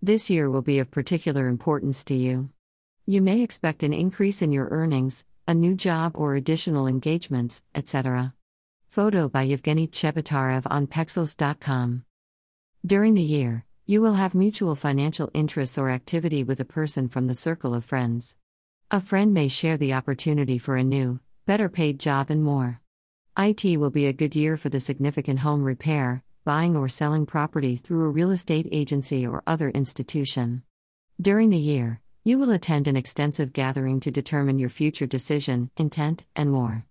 This year will be of particular importance to you. You may expect an increase in your earnings, a new job or additional engagements, etc. Photo by Evgeny Tchebotarev on Pexels.com. During the year, you will have mutual financial interests or activity with a person from the circle of friends. A friend may share the opportunity for a new, better paid job and more. IT will be a good year for the significant home repair, buying or selling property through a real estate agency or other institution. During the year, you will attend an extensive gathering to determine your future decision, intent, and more.